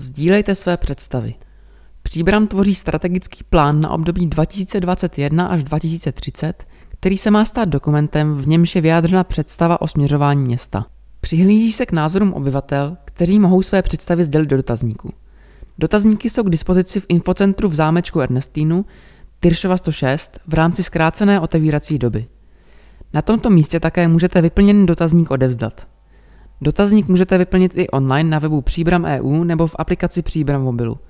Sdílejte své představy. Příbram tvoří strategický plán na období 2021 až 2030, který se má stát dokumentem, v němž je vyjádřena představa o směřování města. Přihlíží se k názorům obyvatel, kteří mohou své představy sdělit do dotazníku. Dotazníky jsou k dispozici v infocentru v zámečku Ernestínu, Tyršova 106, v rámci zkrácené otevírací doby. Na tomto místě také můžete vyplněný dotazník odevzdat. Dotazník můžete vyplnit i online na webu Příbram EU nebo v aplikaci Příbram mobilu –